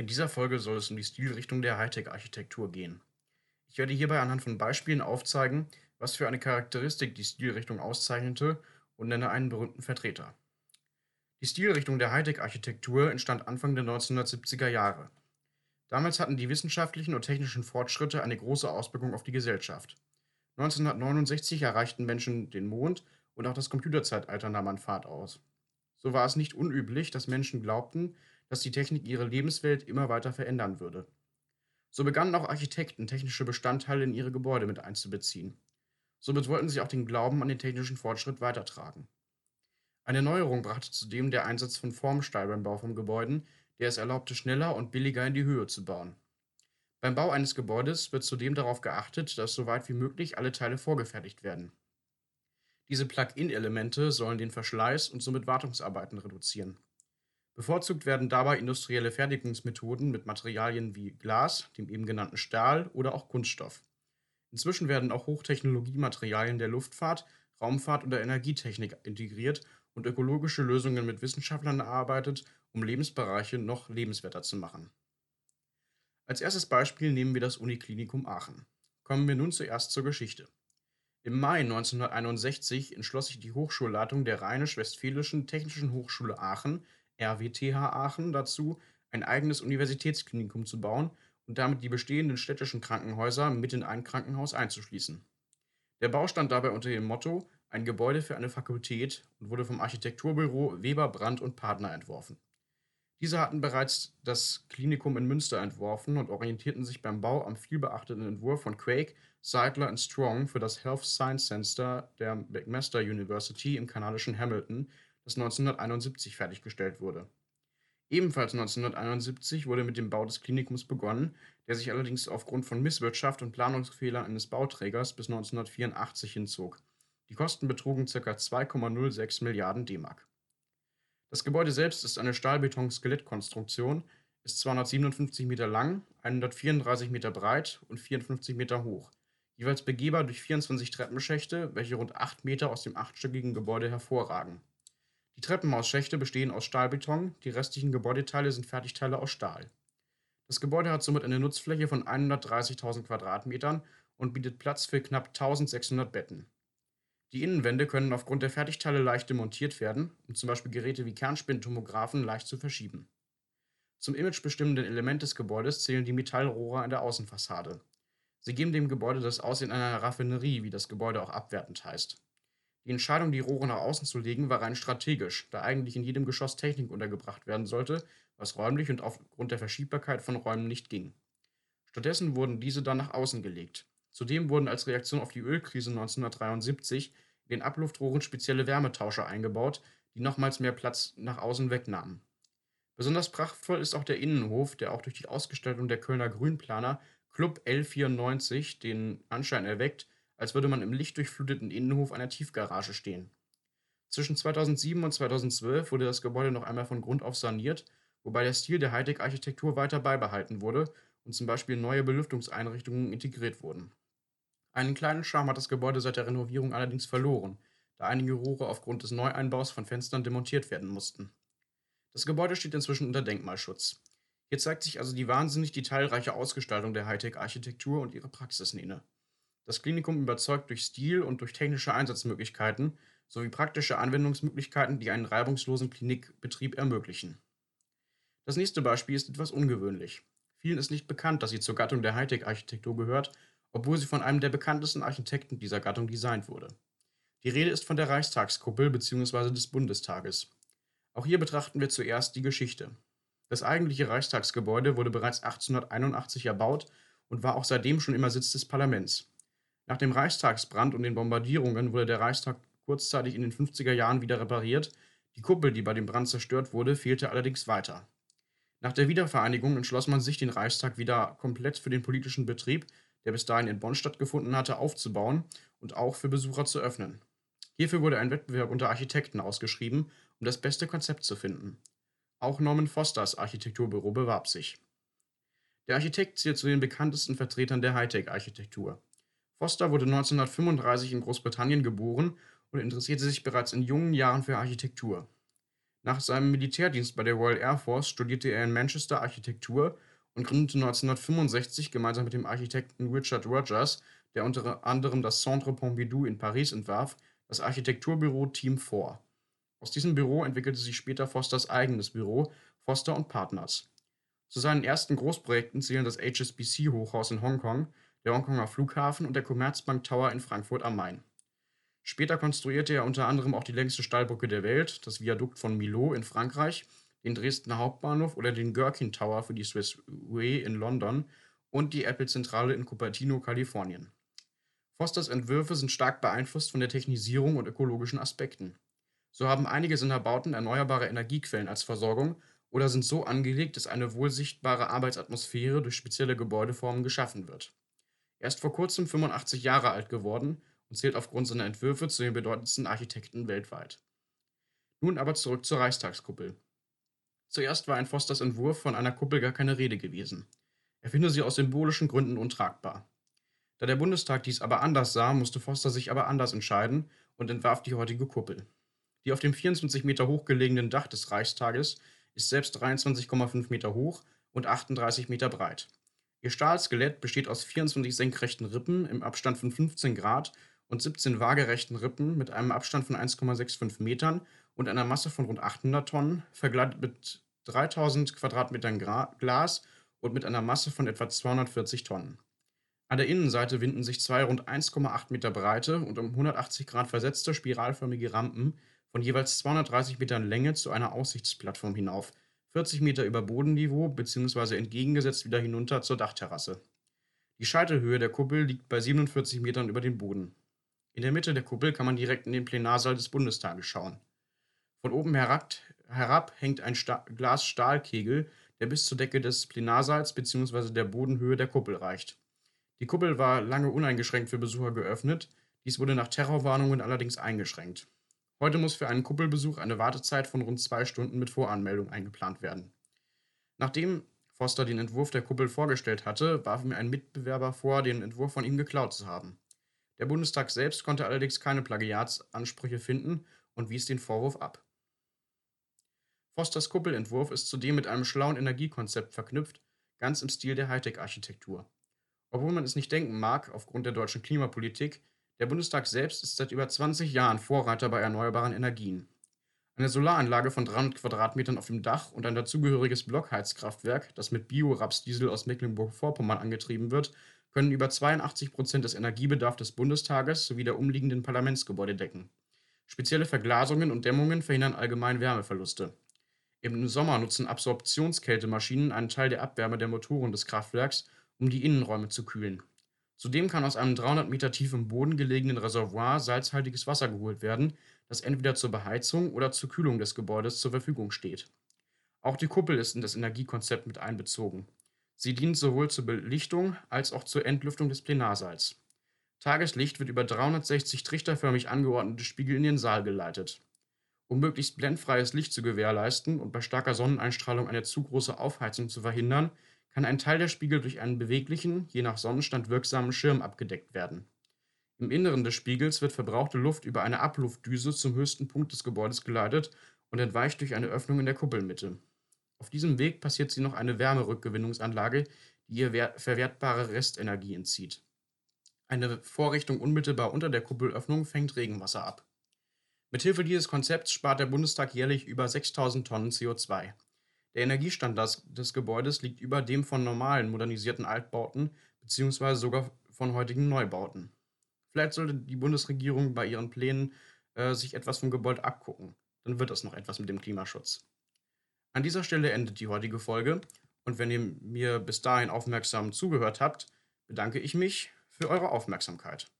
In dieser Folge soll es um die Stilrichtung der Hightech-Architektur gehen. Ich werde hierbei anhand von Beispielen aufzeigen, was für eine Charakteristik die Stilrichtung auszeichnete und nenne einen berühmten Vertreter. Die Stilrichtung der Hightech-Architektur entstand Anfang der 1970er Jahre. Damals hatten die wissenschaftlichen und technischen Fortschritte eine große Auswirkung auf die Gesellschaft. 1969 erreichten Menschen den Mond und auch das Computerzeitalter nahm an Fahrt aus. So war es nicht unüblich, dass Menschen glaubten, dass die Technik ihre Lebenswelt immer weiter verändern würde. So begannen auch Architekten technische Bestandteile in ihre Gebäude mit einzubeziehen. Somit wollten sie auch den Glauben an den technischen Fortschritt weitertragen. Eine Neuerung brachte zudem der Einsatz von Formstahl beim Bau von Gebäuden, der es erlaubte, schneller und billiger in die Höhe zu bauen. Beim Bau eines Gebäudes wird zudem darauf geachtet, dass so weit wie möglich alle Teile vorgefertigt werden. Diese Plug-in-Elemente sollen den Verschleiß und somit Wartungsarbeiten reduzieren. Bevorzugt werden dabei industrielle Fertigungsmethoden mit Materialien wie Glas, dem eben genannten Stahl oder auch Kunststoff. Inzwischen werden auch Hochtechnologiematerialien der Luftfahrt, Raumfahrt oder Energietechnik integriert und ökologische Lösungen mit Wissenschaftlern erarbeitet, um Lebensbereiche noch lebenswerter zu machen. Als erstes Beispiel nehmen wir das Uniklinikum Aachen. Kommen wir nun zuerst zur Geschichte. Im Mai 1961 entschloss sich die Hochschulleitung der Rheinisch-Westfälischen Technischen Hochschule Aachen (RWTH Aachen) dazu, ein eigenes Universitätsklinikum zu bauen und damit die bestehenden städtischen Krankenhäuser mit in ein Krankenhaus einzuschließen. Der Bau stand dabei unter dem Motto Ein Gebäude für eine Fakultät und wurde vom Architekturbüro Weber, Brandt und Partner entworfen. Diese hatten bereits das Klinikum in Münster entworfen und orientierten sich beim Bau am vielbeachteten Entwurf von Craig, Seidler und Strong für das Health Science Center der McMaster University im kanadischen Hamilton, das 1971 fertiggestellt wurde. Ebenfalls 1971 wurde mit dem Bau des Klinikums begonnen, der sich allerdings aufgrund von Misswirtschaft und Planungsfehlern eines Bauträgers bis 1984 hinzog. Die Kosten betrugen ca. 2,06 Milliarden D-Mark. Das Gebäude selbst ist eine Stahlbeton-Skelettkonstruktion, ist 257 Meter lang, 134 Meter breit und 54 Meter hoch, jeweils begehbar durch 24 Treppenschächte, welche rund 8 Meter aus dem achtstöckigen Gebäude hervorragen. Die Treppenhausschächte bestehen aus Stahlbeton, die restlichen Gebäudeteile sind Fertigteile aus Stahl. Das Gebäude hat somit eine Nutzfläche von 130.000 Quadratmetern und bietet Platz für knapp 1600 Betten. Die Innenwände können aufgrund der Fertigteile leicht demontiert werden, um zum Beispiel Geräte wie Kernspintomographen leicht zu verschieben. Zum imagebestimmenden Element des Gebäudes zählen die Metallrohre an der Außenfassade. Sie geben dem Gebäude das Aussehen einer Raffinerie, wie das Gebäude auch abwertend heißt. Die Entscheidung, die Rohre nach außen zu legen, war rein strategisch, da eigentlich in jedem Geschoss Technik untergebracht werden sollte, was räumlich und aufgrund der Verschiebbarkeit von Räumen nicht ging. Stattdessen wurden diese dann nach außen gelegt. Zudem wurden als Reaktion auf die Ölkrise 1973 in den Abluftrohren spezielle Wärmetauscher eingebaut, die nochmals mehr Platz nach außen wegnahmen. Besonders prachtvoll ist auch der Innenhof, der auch durch die Ausgestaltung der Kölner Grünplaner Club L94 den Anschein erweckt, als würde man im lichtdurchfluteten Innenhof einer Tiefgarage stehen. Zwischen 2007 und 2012 wurde das Gebäude noch einmal von Grund auf saniert, wobei der Stil der Hightech-Architektur weiter beibehalten wurde und zum Beispiel neue Belüftungseinrichtungen integriert wurden. Einen kleinen Charme hat das Gebäude seit der Renovierung allerdings verloren, da einige Rohre aufgrund des Neueinbaus von Fenstern demontiert werden mussten. Das Gebäude steht inzwischen unter Denkmalschutz. Hier zeigt sich also die wahnsinnig detailreiche Ausgestaltung der Hightech-Architektur und ihre Praxisnähe. Das Klinikum überzeugt durch Stil und durch technische Einsatzmöglichkeiten sowie praktische Anwendungsmöglichkeiten, die einen reibungslosen Klinikbetrieb ermöglichen. Das nächste Beispiel ist etwas ungewöhnlich. Vielen ist nicht bekannt, dass sie zur Gattung der Hightech-Architektur gehört, obwohl sie von einem der bekanntesten Architekten dieser Gattung designt wurde. Die Rede ist von der Reichstagskuppel bzw. des Bundestages. Auch hier betrachten wir zuerst die Geschichte. Das eigentliche Reichstagsgebäude wurde bereits 1881 erbaut und war auch seitdem schon immer Sitz des Parlaments. Nach dem Reichstagsbrand und den Bombardierungen wurde der Reichstag kurzzeitig in den 50er Jahren wieder repariert, die Kuppel, die bei dem Brand zerstört wurde, fehlte allerdings weiter. Nach der Wiedervereinigung entschloss man sich, den Reichstag wieder komplett für den politischen Betrieb, der bis dahin in Bonn stattgefunden hatte, aufzubauen und auch für Besucher zu öffnen. Hierfür wurde ein Wettbewerb unter Architekten ausgeschrieben, um das beste Konzept zu finden. Auch Norman Fosters Architekturbüro bewarb sich. Der Architekt zählt zu den bekanntesten Vertretern der Hightech-Architektur. Foster wurde 1935 in Großbritannien geboren und interessierte sich bereits in jungen Jahren für Architektur. Nach seinem Militärdienst bei der Royal Air Force studierte er in Manchester Architektur und gründete 1965 gemeinsam mit dem Architekten Richard Rogers, der unter anderem das Centre Pompidou in Paris entwarf, das Architekturbüro Team 4. Aus diesem Büro entwickelte sich später Fosters eigenes Büro, Foster und Partners. Zu seinen ersten Großprojekten zählen das HSBC-Hochhaus in Hongkong, der Hongkonger Flughafen und der Commerzbank Tower in Frankfurt am Main. Später konstruierte er unter anderem auch die längste Stahlbrücke der Welt, das Viadukt von Millau in Frankreich, den Dresdner Hauptbahnhof oder den Gherkin Tower für die Swiss Way in London und die Apple-Zentrale in Cupertino, Kalifornien. Fosters Entwürfe sind stark beeinflusst von der Technisierung und ökologischen Aspekten. So haben einige seiner Bauten erneuerbare Energiequellen als Versorgung oder sind so angelegt, dass eine wohl sichtbare Arbeitsatmosphäre durch spezielle Gebäudeformen geschaffen wird. Er ist vor kurzem 85 Jahre alt geworden und zählt aufgrund seiner Entwürfe zu den bedeutendsten Architekten weltweit. Nun aber zurück zur Reichstagskuppel. Zuerst war ein Fosters Entwurf von einer Kuppel gar keine Rede gewesen. Er finde sie aus symbolischen Gründen untragbar. Da der Bundestag dies aber anders sah, musste Foster sich aber anders entscheiden und entwarf die heutige Kuppel. Die auf dem 24 Meter hoch gelegenen Dach des Reichstages ist selbst 23,5 Meter hoch und 38 Meter breit. Ihr Stahlskelett besteht aus 24 senkrechten Rippen im Abstand von 15 Grad und 17 waagerechten Rippen mit einem Abstand von 1,65 Metern und einer Masse von rund 800 Tonnen, vergleitet mit 3000 Quadratmetern Gra Glas und mit einer Masse von etwa 240 Tonnen. An der Innenseite winden sich zwei rund 1,8 Meter breite und um 180 Grad versetzte spiralförmige Rampen von jeweils 230 Metern Länge zu einer Aussichtsplattform hinauf, 40 Meter über Bodenniveau bzw. entgegengesetzt wieder hinunter zur Dachterrasse. Die Scheitelhöhe der Kuppel liegt bei 47 Metern über dem Boden. In der Mitte der Kuppel kann man direkt in den Plenarsaal des Bundestages schauen. Von oben herab, herab hängt ein Glas-Stahlkegel, der bis zur Decke des Plenarsaals bzw. der Bodenhöhe der Kuppel reicht. Die Kuppel war lange uneingeschränkt für Besucher geöffnet, dies wurde nach Terrorwarnungen allerdings eingeschränkt. Heute muss für einen Kuppelbesuch eine Wartezeit von rund zwei Stunden mit Voranmeldung eingeplant werden. Nachdem Foster den Entwurf der Kuppel vorgestellt hatte, warf mir ein Mitbewerber vor, den Entwurf von ihm geklaut zu haben. Der Bundestag selbst konnte allerdings keine Plagiatsansprüche finden und wies den Vorwurf ab. Fosters Kuppelentwurf ist zudem mit einem schlauen Energiekonzept verknüpft, ganz im Stil der Hightech-Architektur. Obwohl man es nicht denken mag, aufgrund der deutschen Klimapolitik, der Bundestag selbst ist seit über 20 Jahren Vorreiter bei erneuerbaren Energien. Eine Solaranlage von 300 Quadratmetern auf dem Dach und ein dazugehöriges Blockheizkraftwerk, das mit Biorapsdiesel aus Mecklenburg-Vorpommern angetrieben wird, können über 82 Prozent des Energiebedarfs des Bundestages sowie der umliegenden Parlamentsgebäude decken. Spezielle Verglasungen und Dämmungen verhindern allgemein Wärmeverluste. Im Sommer nutzen Absorptionskältemaschinen einen Teil der Abwärme der Motoren des Kraftwerks, um die Innenräume zu kühlen. Zudem kann aus einem 300 Meter tief im Boden gelegenen Reservoir salzhaltiges Wasser geholt werden, das entweder zur Beheizung oder zur Kühlung des Gebäudes zur Verfügung steht. Auch die Kuppel ist in das Energiekonzept mit einbezogen. Sie dient sowohl zur Belichtung als auch zur Entlüftung des Plenarsaals. Tageslicht wird über 360 trichterförmig angeordnete Spiegel in den Saal geleitet. Um möglichst blendfreies Licht zu gewährleisten und bei starker Sonneneinstrahlung eine zu große Aufheizung zu verhindern, kann ein Teil der Spiegel durch einen beweglichen, je nach Sonnenstand wirksamen Schirm abgedeckt werden. Im Inneren des Spiegels wird verbrauchte Luft über eine Abluftdüse zum höchsten Punkt des Gebäudes geleitet und entweicht durch eine Öffnung in der Kuppelmitte. Auf diesem Weg passiert sie noch eine Wärmerückgewinnungsanlage, die ihr verwertbare Restenergie entzieht. Eine Vorrichtung unmittelbar unter der Kuppelöffnung fängt Regenwasser ab. Mithilfe dieses Konzepts spart der Bundestag jährlich über 6000 Tonnen CO2. Der Energiestandard des Gebäudes liegt über dem von normalen modernisierten Altbauten bzw. sogar von heutigen Neubauten. Vielleicht sollte die Bundesregierung bei ihren Plänen äh, sich etwas vom Gebäude abgucken. Dann wird das noch etwas mit dem Klimaschutz. An dieser Stelle endet die heutige Folge und wenn ihr mir bis dahin aufmerksam zugehört habt, bedanke ich mich für eure Aufmerksamkeit.